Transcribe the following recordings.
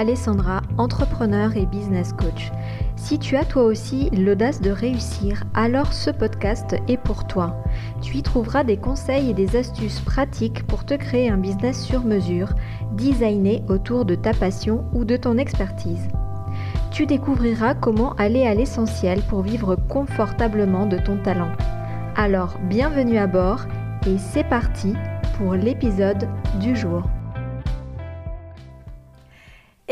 Alessandra, entrepreneur et business coach. Si tu as toi aussi l'audace de réussir, alors ce podcast est pour toi. Tu y trouveras des conseils et des astuces pratiques pour te créer un business sur mesure, designé autour de ta passion ou de ton expertise. Tu découvriras comment aller à l'essentiel pour vivre confortablement de ton talent. Alors, bienvenue à bord et c'est parti pour l'épisode du jour.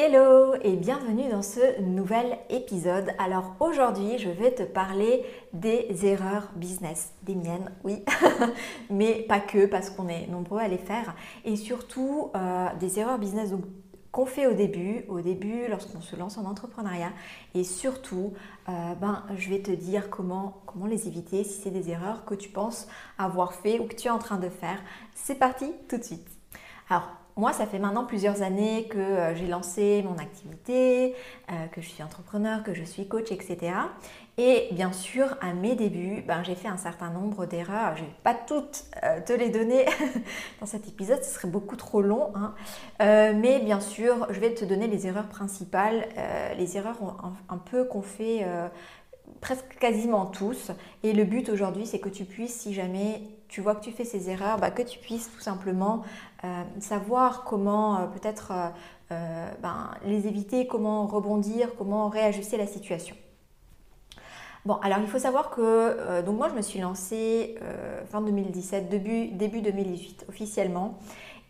Hello et bienvenue dans ce nouvel épisode. Alors aujourd'hui je vais te parler des erreurs business, des miennes oui, mais pas que parce qu'on est nombreux à les faire et surtout euh, des erreurs business qu'on fait au début, au début lorsqu'on se lance en entrepreneuriat et surtout euh, ben, je vais te dire comment, comment les éviter si c'est des erreurs que tu penses avoir fait ou que tu es en train de faire. C'est parti tout de suite. Alors moi, ça fait maintenant plusieurs années que euh, j'ai lancé mon activité, euh, que je suis entrepreneur, que je suis coach, etc. Et bien sûr, à mes débuts, ben, j'ai fait un certain nombre d'erreurs. Je ne vais pas toutes euh, te les donner dans cet épisode, ce serait beaucoup trop long. Hein. mais bien sûr, je vais te donner les erreurs principales, les erreurs un, un peu qu'on fait presque quasiment tous. Et le but aujourd'hui, c'est que tu puisses, si jamais tu vois que tu fais ces erreurs, bah, que tu puisses tout simplement euh, savoir comment euh, peut-être euh, ben, les éviter, comment rebondir, comment réajuster la situation. Bon, alors il faut savoir que donc moi je me suis lancée fin 2017, début, début 2018 officiellement.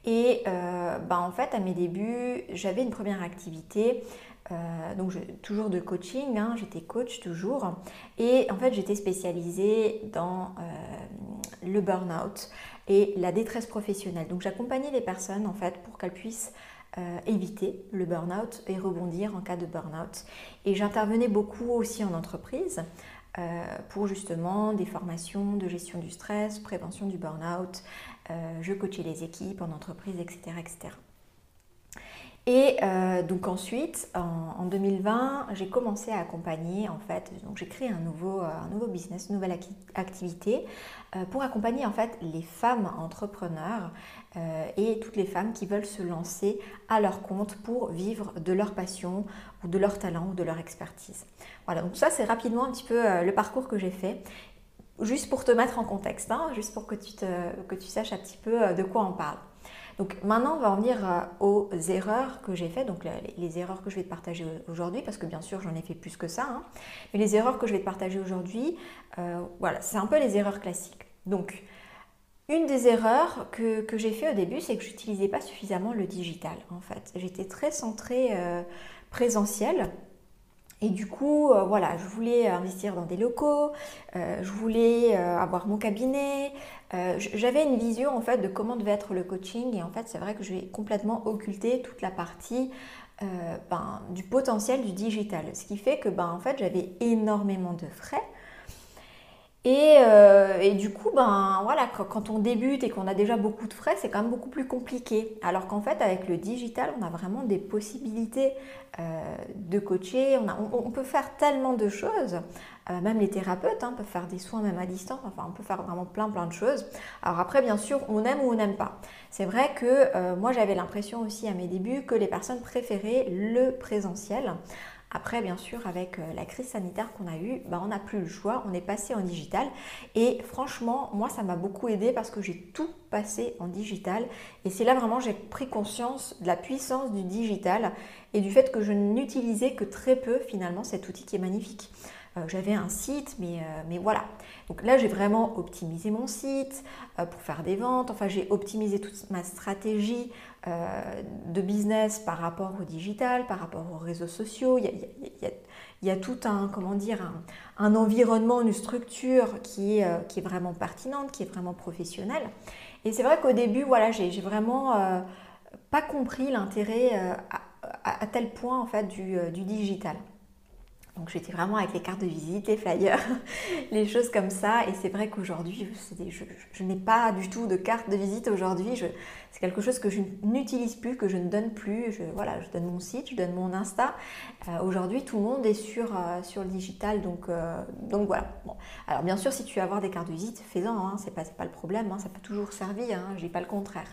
Et ben, en fait, à mes débuts, j'avais une première activité euh, donc toujours de coaching, hein, j'étais coach toujours. Et en fait, j'étais spécialisée dans euh, le burn-out et la détresse professionnelle. Donc j'accompagnais les personnes en fait pour qu'elles puissent euh, éviter le burn-out et rebondir en cas de burn-out. Et j'intervenais beaucoup aussi en entreprise pour justement des formations de gestion du stress, prévention du burn-out. je coachais les équipes en entreprise, etc. etc. Et euh, donc ensuite, en, 2020, j'ai commencé à accompagner, en fait, donc j'ai créé un nouveau, euh, un nouveau business, une nouvelle activité euh, pour accompagner en fait les femmes entrepreneurs et toutes les femmes qui veulent se lancer à leur compte pour vivre de leur passion ou de leur talent ou de leur expertise. Voilà, donc ça c'est rapidement un petit peu le parcours que j'ai fait juste pour te mettre en contexte, hein, juste pour que tu, te, que tu saches un petit peu de quoi on parle. Donc maintenant, on va revenir euh, aux erreurs que j'ai faites, donc les, erreurs que je vais te partager aujourd'hui, parce que bien sûr, j'en ai fait plus que ça. Hein. Mais les erreurs que je vais te partager aujourd'hui, euh, voilà, c'est un peu les erreurs classiques. Donc, une des erreurs que, j'ai fait au début, c'est que je n'utilisais pas suffisamment le digital, en fait. J'étais très centrée euh, présentielle et du coup, euh, voilà, je voulais investir dans des locaux, euh, je voulais euh, avoir mon cabinet. J'avais une vision en fait de comment devait être le coaching et en fait, c'est vrai que j'ai complètement occulté toute la partie ben, du potentiel du digital. Ce qui fait que ben, en fait, j'avais énormément de frais euh, et, du coup, ben voilà, quand on débute et qu'on a déjà beaucoup de frais, c'est quand même beaucoup plus compliqué. Alors qu'en fait, avec le digital, on a vraiment des possibilités euh, de coacher. On, peut faire tellement de choses. Euh, même les thérapeutes hein, peuvent faire des soins même à distance. Enfin, on peut faire vraiment plein plein de choses. Alors après, bien sûr, on aime ou on n'aime pas. C'est vrai que moi, j'avais l'impression aussi à mes débuts que les personnes préféraient le présentiel. Après, bien sûr, avec euh, la crise sanitaire qu'on a eue, bah, on n'a plus le choix, on est passé en digital. Et franchement, moi, ça m'a beaucoup aidé parce que j'ai tout passé en digital. Et c'est là vraiment j'ai pris conscience de la puissance du digital et du fait que je n'utilisais que très peu finalement cet outil qui est magnifique. Euh, j'avais un site, mais, euh, mais voilà. Donc là, j'ai vraiment optimisé mon site pour faire des ventes. Enfin, j'ai optimisé toute ma stratégie euh, de business par rapport au digital, par rapport aux réseaux sociaux. Il y a, tout un, comment dire, un, environnement, une structure qui est, euh, qui est, vraiment pertinente, qui est vraiment professionnelle. Et c'est vrai qu'au début, voilà, j'ai vraiment euh, pas compris l'intérêt à, tel point en fait du, du digital. Donc j'étais vraiment avec les cartes de visite, les flyers, les choses comme ça. Et c'est vrai qu'aujourd'hui, je, n'ai pas du tout de carte de visite aujourd'hui. C'est quelque chose que je n'utilise plus, que je ne donne plus. Je, voilà, je donne mon site, je donne mon Insta. Euh, aujourd'hui, tout le monde est sur, euh, le digital. Donc, euh, voilà. Alors bien sûr, si tu veux avoir des cartes de visite, fais-en. Hein, c'est pas, pas le problème. Hein, ça peut toujours servir. Hein, je dis pas le contraire.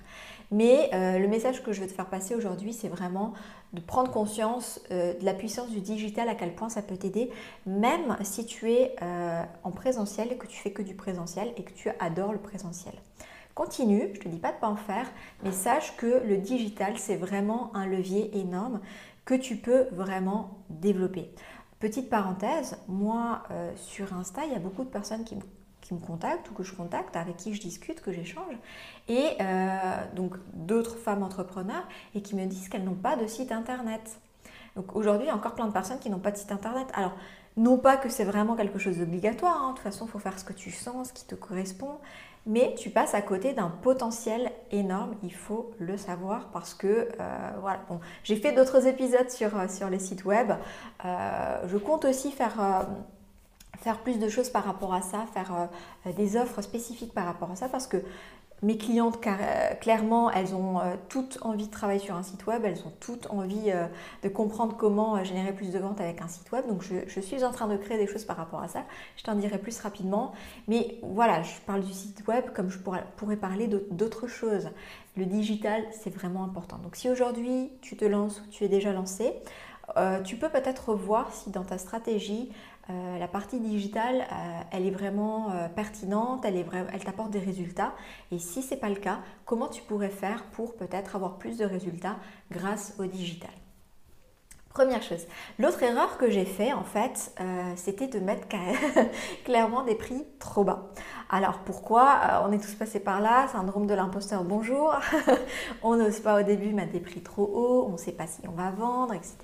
Mais euh, le message que je veux te faire passer aujourd'hui, c'est vraiment de prendre conscience euh, de la puissance du digital, à quel point ça peut t'aider, même si tu es euh, en présentiel et que tu fais que du présentiel et que tu adores le présentiel. Continue, je ne te dis pas de ne pas en faire, mais sache que le digital, c'est vraiment un levier énorme que tu peux vraiment développer. Petite parenthèse, moi sur Insta, il y a beaucoup de personnes qui me qui me contactent ou que je contacte, avec qui je discute, que j'échange, et euh, donc d'autres femmes entrepreneurs et qui me disent qu'elles n'ont pas de site internet. Donc aujourd'hui, il y a encore plein de personnes qui n'ont pas de site internet. Alors, non pas que c'est vraiment quelque chose d'obligatoire, hein. de toute façon, il faut faire ce que tu sens, ce qui te correspond, mais tu passes à côté d'un potentiel énorme, il faut le savoir parce que, euh, voilà, bon, j'ai fait d'autres épisodes sur, euh, sur les sites web, je compte aussi faire faire plus de choses par rapport à ça, faire euh, des offres spécifiques par rapport à ça, parce que mes clientes, euh, clairement, elles ont euh, toutes envie de travailler sur un site web, elles ont toutes envie de comprendre comment générer plus de ventes avec un site web. Donc, je, suis en train de créer des choses par rapport à ça. Je t'en dirai plus rapidement. Mais voilà, je parle du site web comme je pourrais, pourrais parler d'autres choses. Le digital, c'est vraiment important. Donc, si aujourd'hui tu te lances ou tu es déjà lancé, tu peux peut-être voir si dans ta stratégie, euh, la partie digitale, euh, elle est vraiment euh, pertinente, elle, elle t'apporte des résultats. Et si ce n'est pas le cas, comment tu pourrais faire pour peut-être avoir plus de résultats grâce au digital? Première chose. L'autre erreur que j'ai fait, en fait, c'était de mettre clairement des prix trop bas. Alors pourquoi On est tous passés par là, syndrome de l'imposteur, bonjour. on n'ose pas au début mettre des prix trop hauts, on ne sait pas si on va vendre, etc.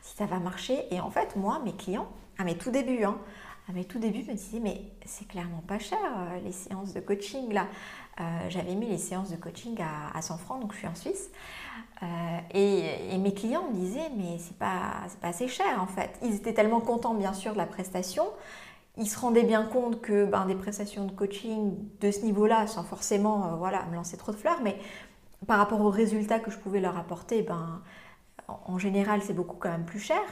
Si ça va marcher. Et en fait, moi, mes clients, à mes tout débuts, hein, à mes tout débuts, me disais, mais c'est clairement pas cher euh, les séances de coaching là. Euh, j'avais mis les séances de coaching à, 100 francs, donc je suis en Suisse. Euh, et, mes clients me disaient, mais c'est pas, pas assez cher en fait. Ils étaient tellement contents, bien sûr, de la prestation. Ils se rendaient bien compte que ben, des prestations de coaching de ce niveau-là, sans forcément voilà, me lancer trop de fleurs, mais par rapport aux résultats que je pouvais leur apporter, ben, en général, c'est beaucoup quand même plus cher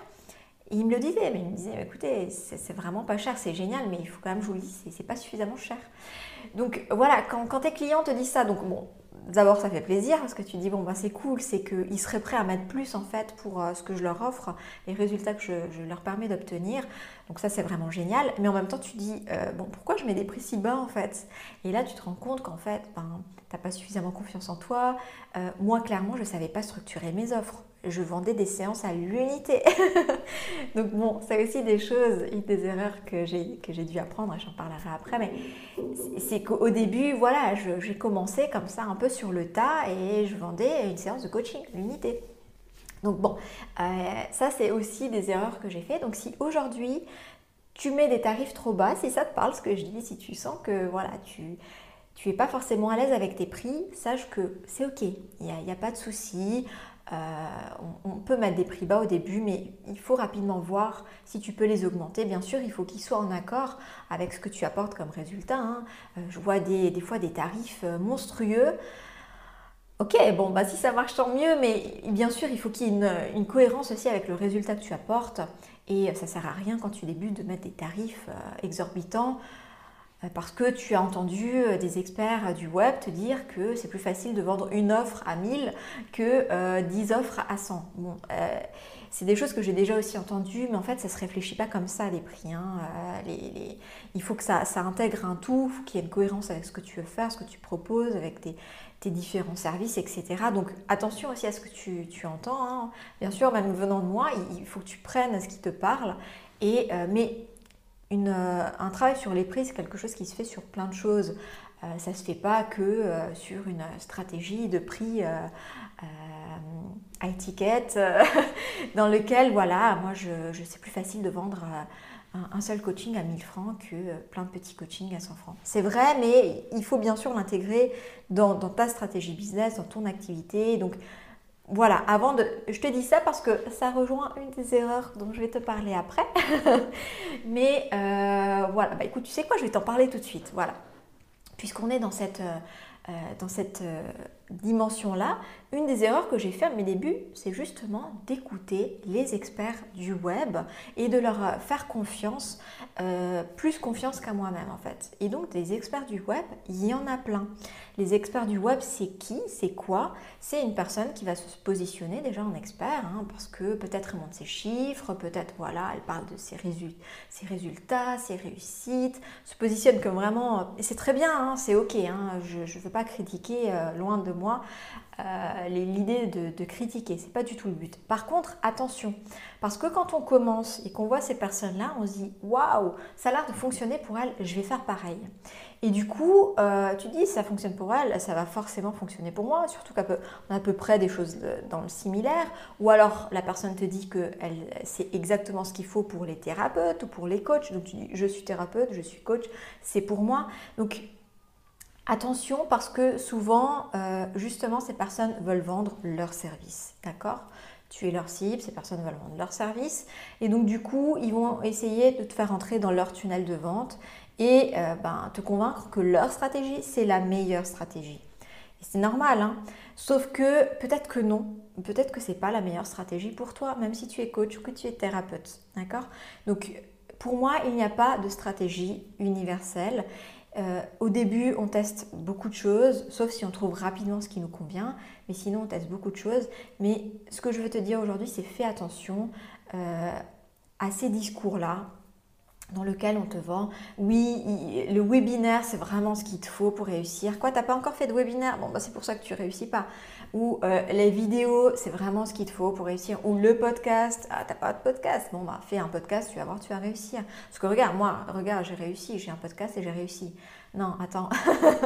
il me le disait, mais il me disait, écoutez, c'est vraiment pas cher, c'est génial, mais il faut quand même, je vous le dis, c'est pas suffisamment cher. Donc voilà, quand, tes clients te disent ça, donc bon, d'abord ça fait plaisir parce que tu dis, bon, bah c'est cool, c'est qu'ils seraient prêts à mettre plus en fait pour euh, ce que je leur offre, les résultats que je, leur permets d'obtenir. Donc ça c'est vraiment génial, mais en même temps tu dis, euh, bon, pourquoi je mets des prix si bas en fait? Et là tu te rends compte qu'en fait, ben, t'as pas suffisamment confiance en toi. Euh, moi clairement, je savais pas structurer mes offres je vendais des séances à l'unité. Donc bon, c'est aussi des choses, des erreurs que j'ai, dû apprendre, j'en parlerai après, mais c'est qu'au début, voilà, j'ai commencé comme ça un peu sur le tas et je vendais une séance de coaching, l'unité. Donc bon, euh, ça c'est aussi des erreurs que j'ai fait. Donc si aujourd'hui tu mets des tarifs trop bas, si ça te parle ce que je dis, si tu sens que voilà, tu tu n'es pas forcément à l'aise avec tes prix, sache que c'est ok, il n'y a, a, pas de souci. Euh, on, peut mettre des prix bas au début, mais il faut rapidement voir si tu peux les augmenter. Bien sûr, il faut qu'ils soient en accord avec ce que tu apportes comme résultat. Hein. Euh, je vois des, fois des tarifs euh, monstrueux. Ok, bon, bah si ça marche, tant mieux, mais bien sûr, il faut qu'il y ait une, cohérence aussi avec le résultat que tu apportes. Et ça sert à rien quand tu débutes de mettre des tarifs exorbitants parce que tu as entendu euh, des experts du web te dire que c'est plus facile de vendre une offre à 1000 que 10 euh, offres à 100. Bon, c'est des choses que j'ai déjà aussi entendues, mais en fait, ça ne se réfléchit pas comme ça, les prix. Hein. Il faut que ça, intègre un tout, qu'il y ait une cohérence avec ce que tu veux faire, ce que tu proposes, avec tes, différents services, etc. Donc, attention aussi à ce que tu, entends. Hein. Bien sûr, même venant de moi, il faut que tu prennes ce qui te parle. Et, mais euh, un travail sur les prix, c'est quelque chose qui se fait sur plein de choses. Euh, ça ne se fait pas que euh, sur une stratégie de prix à étiquette, dans lequel, voilà, moi, je, c'est plus facile de vendre un, seul coaching à 1000 francs que plein de petits coachings à 100 francs. C'est vrai, mais il faut bien sûr l'intégrer dans, dans, ta stratégie business, dans ton activité. Donc, voilà, avant de... Je te dis ça parce que ça rejoint une des erreurs dont je vais te parler après. Mais euh, voilà, bah écoute, tu sais quoi, je vais t'en parler tout de suite. Voilà. Puisqu'on est dans cette, euh, euh, dans cette dimension-là, une des erreurs que j'ai fait à mes débuts, c'est justement d'écouter les experts du web et de leur faire confiance, plus confiance qu'à moi-même en fait. Et donc des experts du web, il y en a plein. Les experts du web, c'est qui? C'est quoi? C'est une personne qui va se positionner déjà en expert, hein, parce que peut-être elle monte ses chiffres, peut-être voilà, elle parle de ses, résultats, ses réussites, se positionne comme vraiment, c'est très bien, hein, c'est ok, hein, je ne veux pas critiquer, euh, loin de euh, l'idée de, critiquer, c'est pas du tout le but. Par contre, attention, parce que quand on commence et qu'on voit ces personnes-là, on se dit waouh, ça a l'air de fonctionner pour elles, je vais faire pareil. Et du coup, euh, tu dis ça fonctionne pour elles, ça va forcément fonctionner pour moi, surtout qu'on a à peu près des choses dans le similaire. Ou alors la personne te dit que c'est exactement ce qu'il faut pour les thérapeutes ou pour les coachs. Donc tu dis je suis thérapeute, je suis coach, c'est pour moi. Donc Attention parce que souvent, euh, justement, ces personnes veulent vendre leur service. D'accord? Tu es leur cible, ces personnes veulent vendre leur service. Et donc, du coup, ils vont essayer de te faire entrer dans leur tunnel de vente et euh, ben, te convaincre que leur stratégie, c'est la meilleure stratégie. C'est normal, hein Sauf que peut-être que non. Peut-être que c'est pas la meilleure stratégie pour toi, même si tu es coach ou que tu es thérapeute. D'accord? Donc, pour moi, il n'y a pas de stratégie universelle. Euh, au début, on teste beaucoup de choses, sauf si on trouve rapidement ce qui nous convient. Mais sinon, on teste beaucoup de choses. Mais ce que je veux te dire aujourd'hui, c'est fais attention euh, à ces discours-là dans lequel on te vend, oui, le webinaire, c'est vraiment ce qu'il te faut pour réussir. Quoi, t'as pas encore fait de webinaire? Bon, bah, c'est pour ça que tu réussis pas. Ou euh, les vidéos, c'est vraiment ce qu'il te faut pour réussir. Ou le podcast, ah, t'as pas de podcast? Bon, bah, fais un podcast, tu vas voir, tu vas réussir. Parce que regarde, moi, regarde, j'ai réussi, j'ai un podcast et j'ai réussi. Non, attends.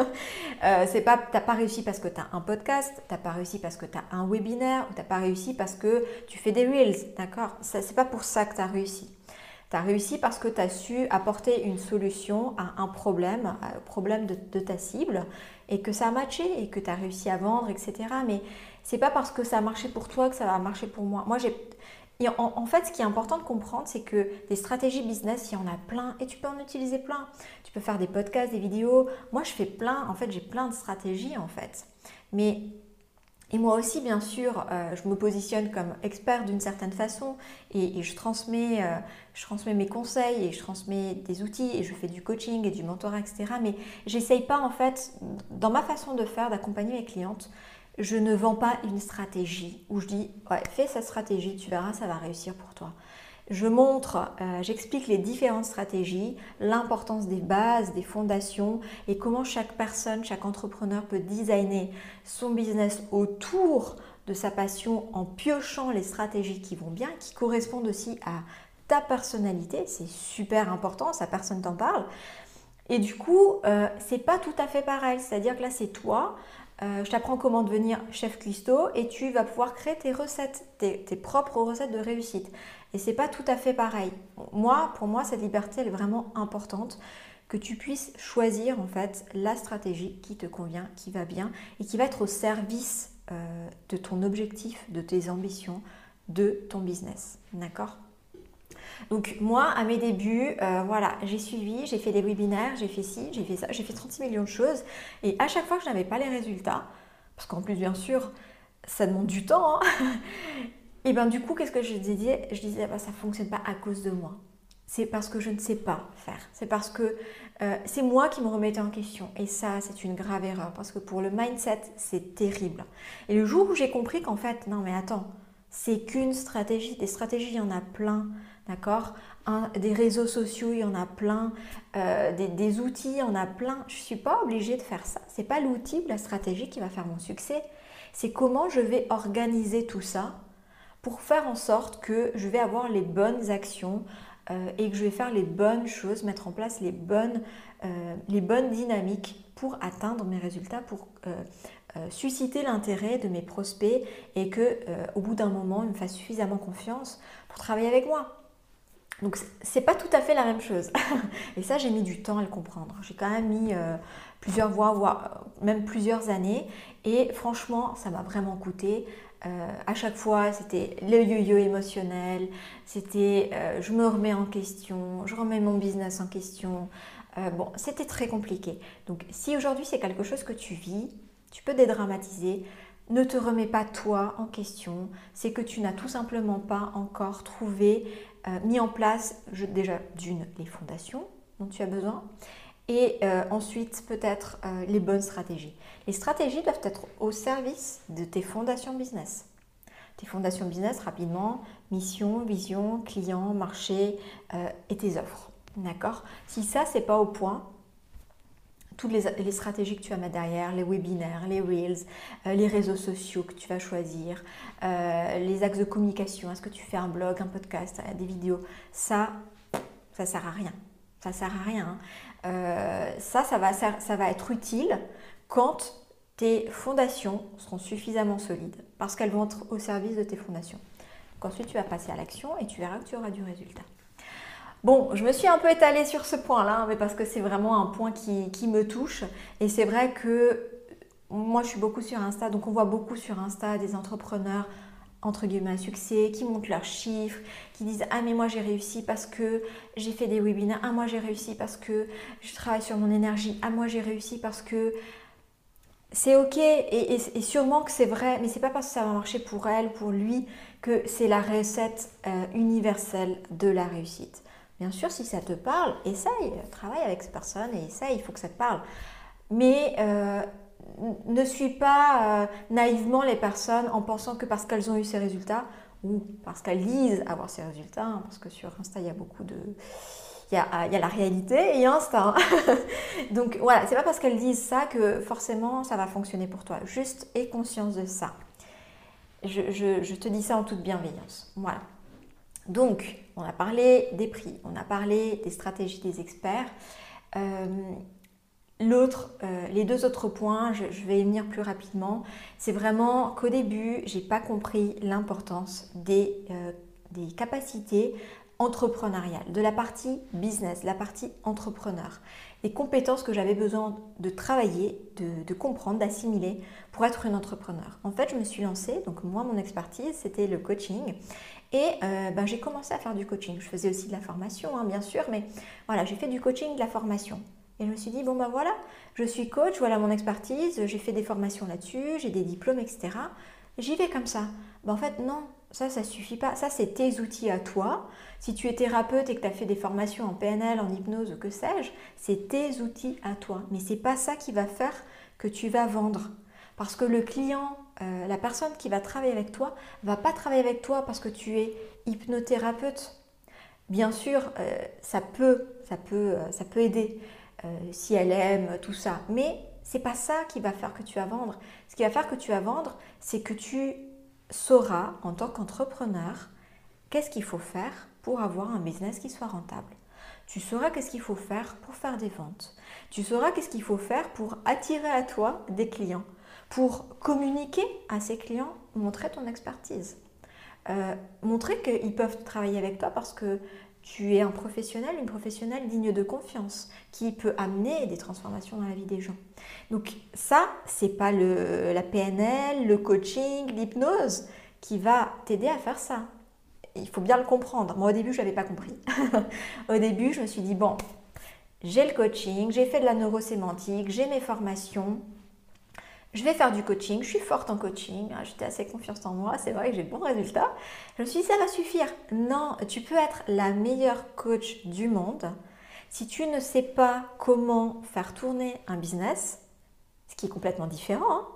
euh, c'est pas, t'as pas réussi parce que tu as un podcast, t'as pas réussi parce que tu as un webinaire, ou t'as pas réussi parce que tu fais des reels, d'accord? C'est pas pour ça que tu as réussi. Tu as réussi parce que tu as su apporter une solution à un problème, au problème de, ta cible, et que ça a matché, et que tu as réussi à vendre, etc. Mais c'est pas parce que ça a marché pour toi que ça va marcher pour moi. Moi, j'ai. En, en, fait, ce qui est important de comprendre, c'est que des stratégies business, il y en a plein et tu peux en utiliser plein. Tu peux faire des podcasts, des vidéos. Moi, je fais plein, en fait, j'ai plein de stratégies, en fait. Mais et moi aussi, bien sûr, euh, je me positionne comme expert d'une certaine façon et, je, transmets, euh, je transmets mes conseils et je transmets des outils et je fais du coaching et du mentorat, etc. Mais j'essaye pas, en fait, dans ma façon de faire, d'accompagner mes clientes, je ne vends pas une stratégie où je dis, ouais, fais cette stratégie, tu verras, ça va réussir pour toi. Je montre, euh, j'explique les différentes stratégies, l'importance des bases, des fondations et comment chaque personne, chaque entrepreneur peut designer son business autour de sa passion en piochant les stratégies qui vont bien, qui correspondent aussi à ta personnalité. C'est super important, ça personne t'en parle. Et du coup, euh, c'est pas tout à fait pareil. C'est-à-dire que là, c'est toi. Euh, je t'apprends comment devenir chef cuistot et tu vas pouvoir créer tes recettes, tes, propres recettes de réussite. Et c'est pas tout à fait pareil. Moi, pour moi, cette liberté, est vraiment importante que tu puisses choisir en fait la stratégie qui te convient, qui va bien et qui va être au service euh, de ton objectif, de tes ambitions, de ton business. D'accord? Donc moi, à mes débuts, euh, voilà, j'ai suivi, j'ai fait des webinaires, j'ai fait ci, j'ai fait ça, j'ai fait 36 millions de choses. Et à chaque fois que je n'avais pas les résultats, parce qu'en plus, bien sûr, ça demande du temps, hein, et bien du coup, qu'est-ce que je disais? Je disais, bah, ça ne fonctionne pas à cause de moi. C'est parce que je ne sais pas faire. C'est parce que euh, c'est moi qui me remettais en question. Et ça, c'est une grave erreur. Parce que pour le mindset, c'est terrible. Et le jour où j'ai compris qu'en fait, non mais attends, c'est qu'une stratégie. Des stratégies, il y en a plein. D'accord? Des réseaux sociaux, il y en a plein. Euh, des, outils, il y en a plein. Je ne suis pas obligée de faire ça. Ce n'est pas l'outil ou la stratégie qui va faire mon succès. C'est comment je vais organiser tout ça pour faire en sorte que je vais avoir les bonnes actions euh, et que je vais faire les bonnes choses, mettre en place les bonnes, euh, les bonnes dynamiques pour atteindre mes résultats, pour susciter l'intérêt de mes prospects et que au bout d'un moment, ils me fassent suffisamment confiance pour travailler avec moi. Donc c'est pas tout à fait la même chose. et ça, j'ai mis du temps à le comprendre. J'ai quand même mis plusieurs mois, voire même plusieurs années. Et franchement, ça m'a vraiment coûté. à chaque fois, c'était le yo-yo émotionnel, c'était je me remets en question, je remets mon business en question. bon, c'était très compliqué. Donc, si aujourd'hui c'est quelque chose que tu vis, tu peux dédramatiser. Ne te remets pas toi en question. C'est que tu n'as tout simplement pas encore trouvé, mis en place déjà d'une les fondations dont tu as besoin et euh, ensuite peut-être euh, les bonnes stratégies. Les stratégies doivent être au service de tes fondations business. Tes fondations business, rapidement, mission, vision, client, marché euh, et tes offres. D'accord? Si ça, c'est pas au point, toutes les, stratégies que tu vas mettre derrière, les webinaires, les reels, les réseaux sociaux que tu vas choisir, les axes de communication, est-ce que tu fais un blog, un podcast, des vidéos, ça, ça sert à rien. Ça sert à rien. Hein. Euh, ça, ça va, ça va être utile quand tes fondations seront suffisamment solides parce qu'elles vont être au service de tes fondations. ensuite, tu vas passer à l'action et tu verras que tu auras du résultat. Bon, je me suis un peu étalée sur ce point-là, mais parce que c'est vraiment un point qui, me touche. Et c'est vrai que moi, je suis beaucoup sur Insta, donc on voit beaucoup sur Insta des entrepreneurs entre guillemets un succès, qui montent leurs chiffres, qui disent ah mais moi j'ai réussi parce que j'ai fait des webinaires, ah moi j'ai réussi parce que je travaille sur mon énergie, ah moi j'ai réussi parce que c'est ok et, sûrement que c'est vrai, mais c'est pas parce que ça va marcher pour elle, pour lui, que c'est la recette euh, universelle de la réussite. Bien sûr, si ça te parle, essaye, travaille avec cette personne et essaye, il faut que ça te parle. Mais euh, ne suis pas euh, naïvement les personnes en pensant que parce qu'elles ont eu ces résultats ou parce qu'elles lisent avoir ces résultats, hein, parce que sur Insta, il y a beaucoup de... Il y a, la réalité et Insta. Hein. Donc voilà, c'est pas parce qu'elles disent ça que forcément ça va fonctionner pour toi. Juste aie conscience de ça. Je, te dis ça en toute bienveillance. Voilà. Donc, on a parlé des prix, on a parlé des stratégies des experts. Euh, L'autre, euh, les deux autres points, je, vais y venir plus rapidement, c'est vraiment qu'au début, j'ai pas compris l'importance des, euh, capacités entrepreneuriales, de la partie business, la partie entrepreneur, des compétences que j'avais besoin de travailler, de, comprendre, d'assimiler pour être une entrepreneur. En fait, je me suis lancée, donc moi, mon expertise, c'était le coaching. Et euh, ben, j'ai commencé à faire du coaching. Je faisais aussi de la formation, hein, bien sûr, mais voilà, j'ai fait du coaching, de la formation. Et je me suis dit, bon ben voilà, je suis coach, voilà mon expertise, j'ai fait des formations là-dessus, j'ai des diplômes, etc. J'y vais comme ça. Ben en fait, non, ça, ça suffit pas. Ça, c'est tes outils à toi. Si tu es thérapeute et que tu as fait des formations en PNL, en hypnose, que sais-je, c'est tes outils à toi. Mais c'est pas ça qui va faire que tu vas vendre. Parce que le client, euh, la personne qui va travailler avec toi, va pas travailler avec toi parce que tu es hypnothérapeute. Bien sûr, euh, ça peut, ça peut, euh, ça peut aider. Si elle aime, tout ça. Mais c'est pas ça qui va faire que tu vas vendre. Ce qui va faire que tu vas vendre, c'est que tu sauras en tant qu'entrepreneur qu'est-ce qu'il faut faire pour avoir un business qui soit rentable. Tu sauras qu'est-ce qu'il faut faire pour faire des ventes. Tu sauras qu'est-ce qu'il faut faire pour attirer à toi des clients, pour communiquer à ces clients, montrer ton expertise. Euh, montrer qu'ils peuvent travailler avec toi parce que tu es un professionnel, une professionnelle digne de confiance, qui peut amener des transformations dans la vie des gens. Donc ça, c'est pas le, la PNL, le coaching, l'hypnose qui va t'aider à faire ça. Il faut bien le comprendre. Moi, au début, je n'avais pas compris. au début, je me suis dit, bon, j'ai le coaching, j'ai fait de la neurosémantique, j'ai mes formations, je vais faire du coaching, je suis forte en coaching, hein, j'étais assez confiante en moi, c'est vrai que j'ai de bons résultats. Je me suis dit, ça va suffire. Non, tu peux être la meilleure coach du monde. Si tu ne sais pas comment faire tourner un business, ce qui est complètement différent, hein,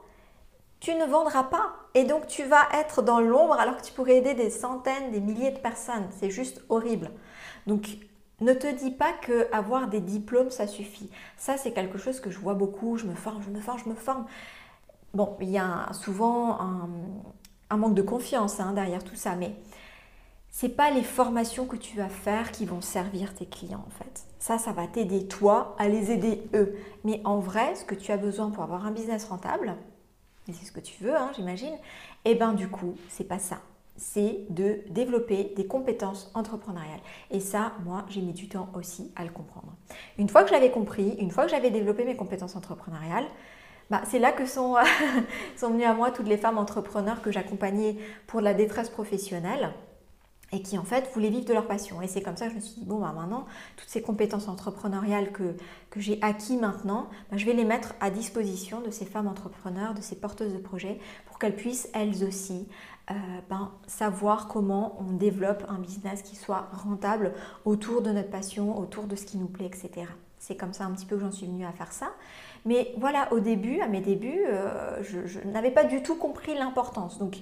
tu ne vendras pas. Et donc tu vas être dans l'ombre alors que tu pourrais aider des centaines, des milliers de personnes. C'est juste horrible. Donc ne te dis pas que avoir des diplômes, ça suffit. Ça, c'est quelque chose que je vois beaucoup. Je me forme, je me forme, je me forme. Bon, il y a souvent un, manque de confiance hein, derrière tout ça, mais c'est pas les formations que tu vas faire qui vont servir tes clients en fait. Ça, ça va t'aider toi à les aider eux. Mais en vrai, ce que tu as besoin pour avoir un business rentable, et c'est ce que tu veux, hein, j'imagine, et eh ben du coup, c'est pas ça. C'est de développer des compétences entrepreneuriales. Et ça, moi, j'ai mis du temps aussi à le comprendre. Une fois que je l'avais compris, une fois que j'avais développé mes compétences entrepreneuriales, bah, c'est là que sont, venues à moi toutes les femmes entrepreneurs que j'accompagnais pour la détresse professionnelle et qui en fait voulaient vivre de leur passion. Et c'est comme ça que je me suis dit, bon, bah, maintenant, toutes ces compétences entrepreneuriales que, que j'ai acquis maintenant, bah, je vais les mettre à disposition de ces femmes entrepreneurs, de ces porteuses de projets, pour qu'elles puissent elles aussi euh, ben, savoir comment on développe un business qui soit rentable autour de notre passion, autour de ce qui nous plaît, etc. C'est comme ça un petit peu que j'en suis venue à faire ça. Mais voilà, au début, à mes débuts, euh, je, n'avais pas du tout compris l'importance. Donc,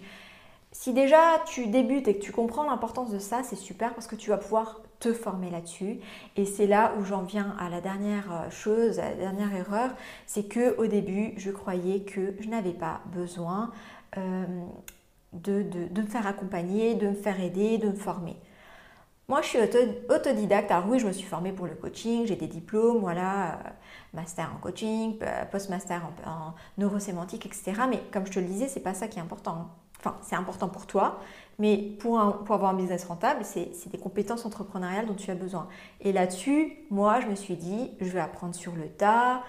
si déjà tu débutes et que tu comprends l'importance de ça, c'est super parce que tu vas pouvoir te former là-dessus. Et c'est là où j'en viens à la dernière euh, chose, à la dernière erreur, c'est que au début, je croyais que je n'avais pas besoin euh, de, me faire accompagner, de me faire aider, de me former. Moi, je suis autodidacte. Alors oui, je me suis formée pour le coaching, j'ai des diplômes, voilà, euh, master en coaching, post-master en, neurosémantique, etc. Mais comme je te le disais, c'est pas ça qui est important. Enfin, c'est important pour toi, mais pour, avoir un business rentable, c'est des compétences entrepreneuriales dont tu as besoin. Et là-dessus, moi, je me suis dit, je vais apprendre sur le tas.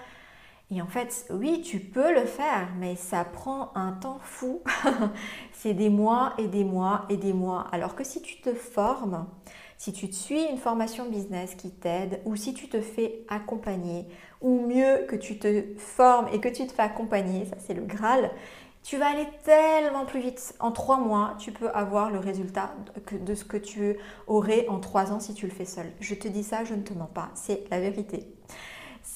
Et en fait, oui, tu peux le faire, mais ça prend un temps fou. c'est des mois et des mois et des mois. Alors que si tu te formes, si tu te suis une formation business qui t'aide, ou si tu te fais accompagner, ou mieux que tu te formes et que tu te fais accompagner, ça c'est le Graal, tu vas aller tellement plus vite. En trois mois, tu peux avoir le résultat de ce que tu aurais en trois ans si tu le fais seul. Je te dis ça, je ne te mens pas, c'est la vérité.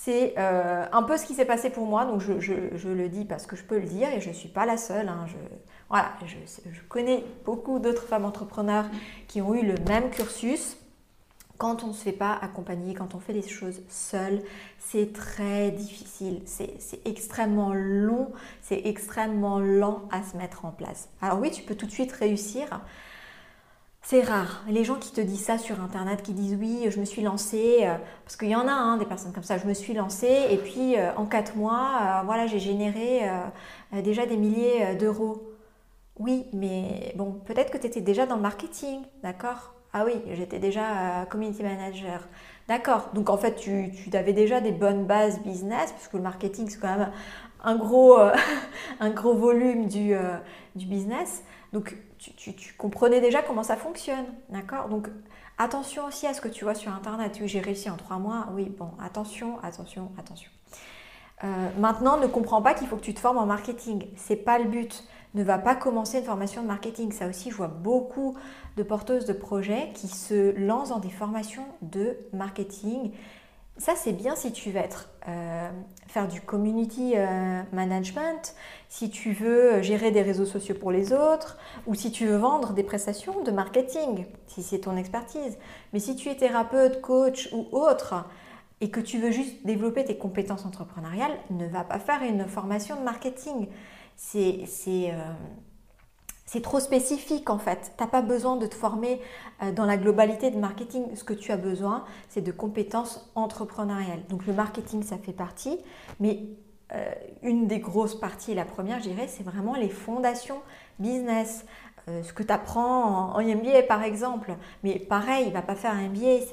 C'est euh, un peu ce qui s'est passé pour moi, donc je, le dis parce que je peux le dire et je ne suis pas la seule. Hein. Je, voilà, je, connais beaucoup d'autres femmes entrepreneurs qui ont eu le même cursus. Quand on ne se fait pas accompagner, quand on fait les choses seul, c'est très difficile, c'est extrêmement long, c'est extrêmement lent à se mettre en place. Alors oui, tu peux tout de suite réussir. C'est rare. Les gens qui te disent ça sur Internet, qui disent oui, je me suis lancée, euh, parce qu'il y en a hein, des personnes comme ça, je me suis lancée et puis euh, en quatre mois, euh, voilà, j'ai généré déjà des milliers d'euros. Oui, mais bon, peut-être que tu étais déjà dans le marketing, d'accord? Ah oui, j'étais déjà community manager. D'accord. Donc en fait, tu, avais déjà des bonnes bases business, puisque le marketing, c'est quand même un gros, un gros volume du business. Donc tu, comprenais déjà comment ça fonctionne. D'accord? Donc attention aussi à ce que tu vois sur Internet. J'ai réussi en trois mois. Oui, bon, attention, attention, attention. Euh, maintenant, ne comprends pas qu'il faut que tu te formes en marketing. C'est pas le but ne va pas commencer une formation de marketing. Ça aussi, je vois beaucoup de porteuses de projets qui se lancent dans des formations de marketing. Ça, c'est bien si tu veux être, euh, faire du community euh, management, si tu veux gérer des réseaux sociaux pour les autres, ou si tu veux vendre des prestations de marketing, si c'est ton expertise. Mais si tu es thérapeute, coach ou autre, et que tu veux juste développer tes compétences entrepreneuriales, ne va pas faire une formation de marketing c'est euh, trop spécifique en fait. Tu n'as pas besoin de te former euh, dans la globalité de marketing. Ce que tu as besoin, c'est de compétences entrepreneuriales. Donc le marketing, ça fait partie, mais euh, une des grosses parties, la première, je dirais, c'est vraiment les fondations business. Ce que tu apprends en, MBA par exemple. Mais pareil, il va pas faire un MBA,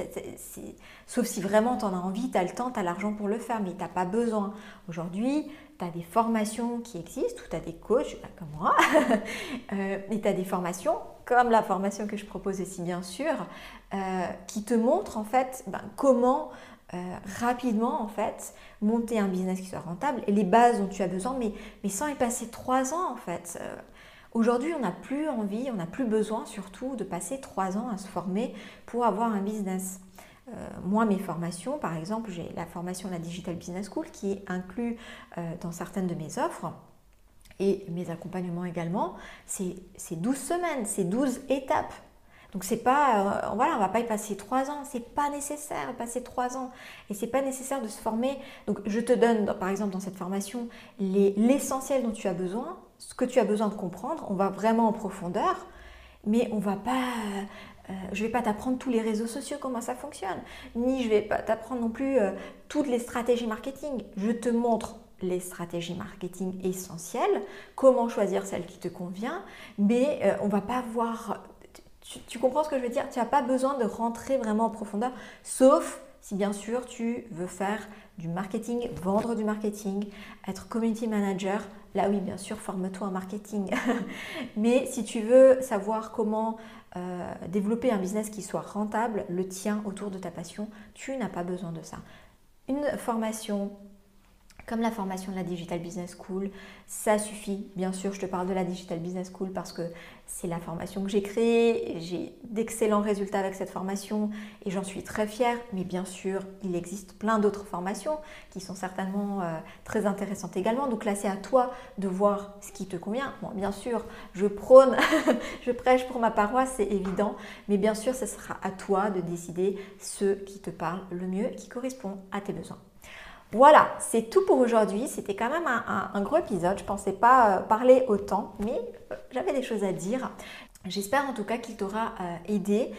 sauf si vraiment tu en as envie, tu as le temps, tu as l'argent pour le faire, mais tu n'as pas besoin. Aujourd'hui, tu as des formations qui existent, ou tu as des coachs bah, comme moi, euh, et tu as des formations, comme la formation que je propose ici bien sûr, euh, qui te montrent en fait ben, comment euh, rapidement en fait monter un business qui soit rentable et les bases dont tu as besoin, mais, mais sans y passer trois ans en fait. Aujourd'hui, on n'a plus envie, on n'a plus besoin surtout de passer trois ans à se former pour avoir un business. Euh, moi, mes formations, par exemple, j'ai la formation de la Digital Business School qui est inclue euh, dans certaines de mes offres et mes accompagnements également. C'est 12 semaines, c'est 12 étapes. Donc c'est pas, euh, voilà, on va pas y passer trois ans, c'est pas nécessaire de passer trois ans et c'est pas nécessaire de se former. Donc je te donne, par exemple, dans cette formation, l'essentiel dont tu as besoin, ce que tu as besoin de comprendre. On va vraiment en profondeur, mais on va pas euh, je ne vais pas t'apprendre tous les réseaux sociaux, comment ça fonctionne, ni je ne vais pas t'apprendre non plus euh, toutes les stratégies marketing. Je te montre les stratégies marketing essentielles, comment choisir celle qui te convient, mais euh, on va pas voir... Tu, comprends ce que je veux dire? Tu n'as pas besoin de rentrer vraiment en profondeur, sauf si bien sûr tu veux faire du marketing, vendre du marketing, être community manager, là oui, bien sûr, forme-toi en marketing. Mais si tu veux savoir comment euh, développer un business qui soit rentable, le tien autour de ta passion, tu n'as pas besoin de ça. Une formation comme la formation de la Digital Business School, ça suffit. Bien sûr, je te parle de la Digital Business School parce que c'est la formation que j'ai créée. J'ai d'excellents résultats avec cette formation et j'en suis très fière. Mais bien sûr, il existe plein d'autres formations qui sont certainement euh, très intéressantes également. Donc là, c'est à toi de voir ce qui te convient. Bon, bien sûr, je prône, je prêche pour ma paroisse, c'est évident. Mais bien sûr, ce sera à toi de décider ce qui te parle le mieux qui correspond à tes besoins. Voilà, c'est tout pour aujourd'hui. C'était quand même un, gros épisode. Je ne pensais pas euh, parler autant, mais euh, j'avais des choses à dire. J'espère en tout cas qu'il t'aura euh, aidé,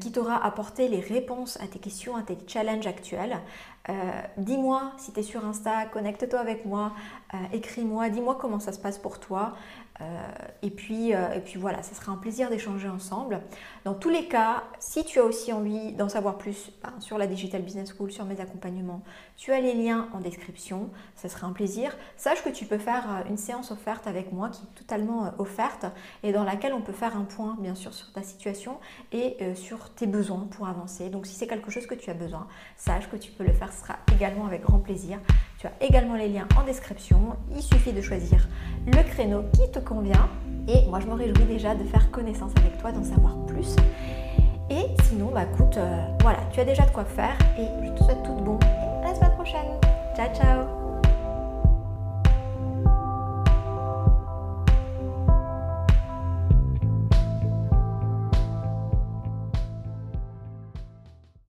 qu'il t'aura apporté les réponses à tes questions, à tes challenges actuels. dis-moi si tu es sur Insta, connecte-toi avec moi, écris-moi, dis-moi comment ça se passe pour toi. Euh, et, puis, euh, et puis voilà, ce sera un plaisir d'échanger ensemble. Dans tous les cas, si tu as aussi envie d'en savoir plus ben, sur la Digital Business School, sur mes accompagnements, tu as les liens en description, ce sera un plaisir. Sache que tu peux faire euh, une séance offerte avec moi qui est totalement offerte et dans laquelle on peut faire un point bien sûr sur ta situation et sur tes besoins pour avancer. Donc si c'est quelque chose que tu as besoin, sache que tu peux le faire, ce sera également avec grand plaisir. Tu as également les liens en description. Il suffit de choisir le créneau qui te convient. Et moi, je me réjouis déjà de faire connaissance avec toi, d'en savoir plus. Et sinon, bah écoute, euh, voilà, tu as déjà de quoi faire. Et je te souhaite tout de bon. À la semaine prochaine. Ciao, ciao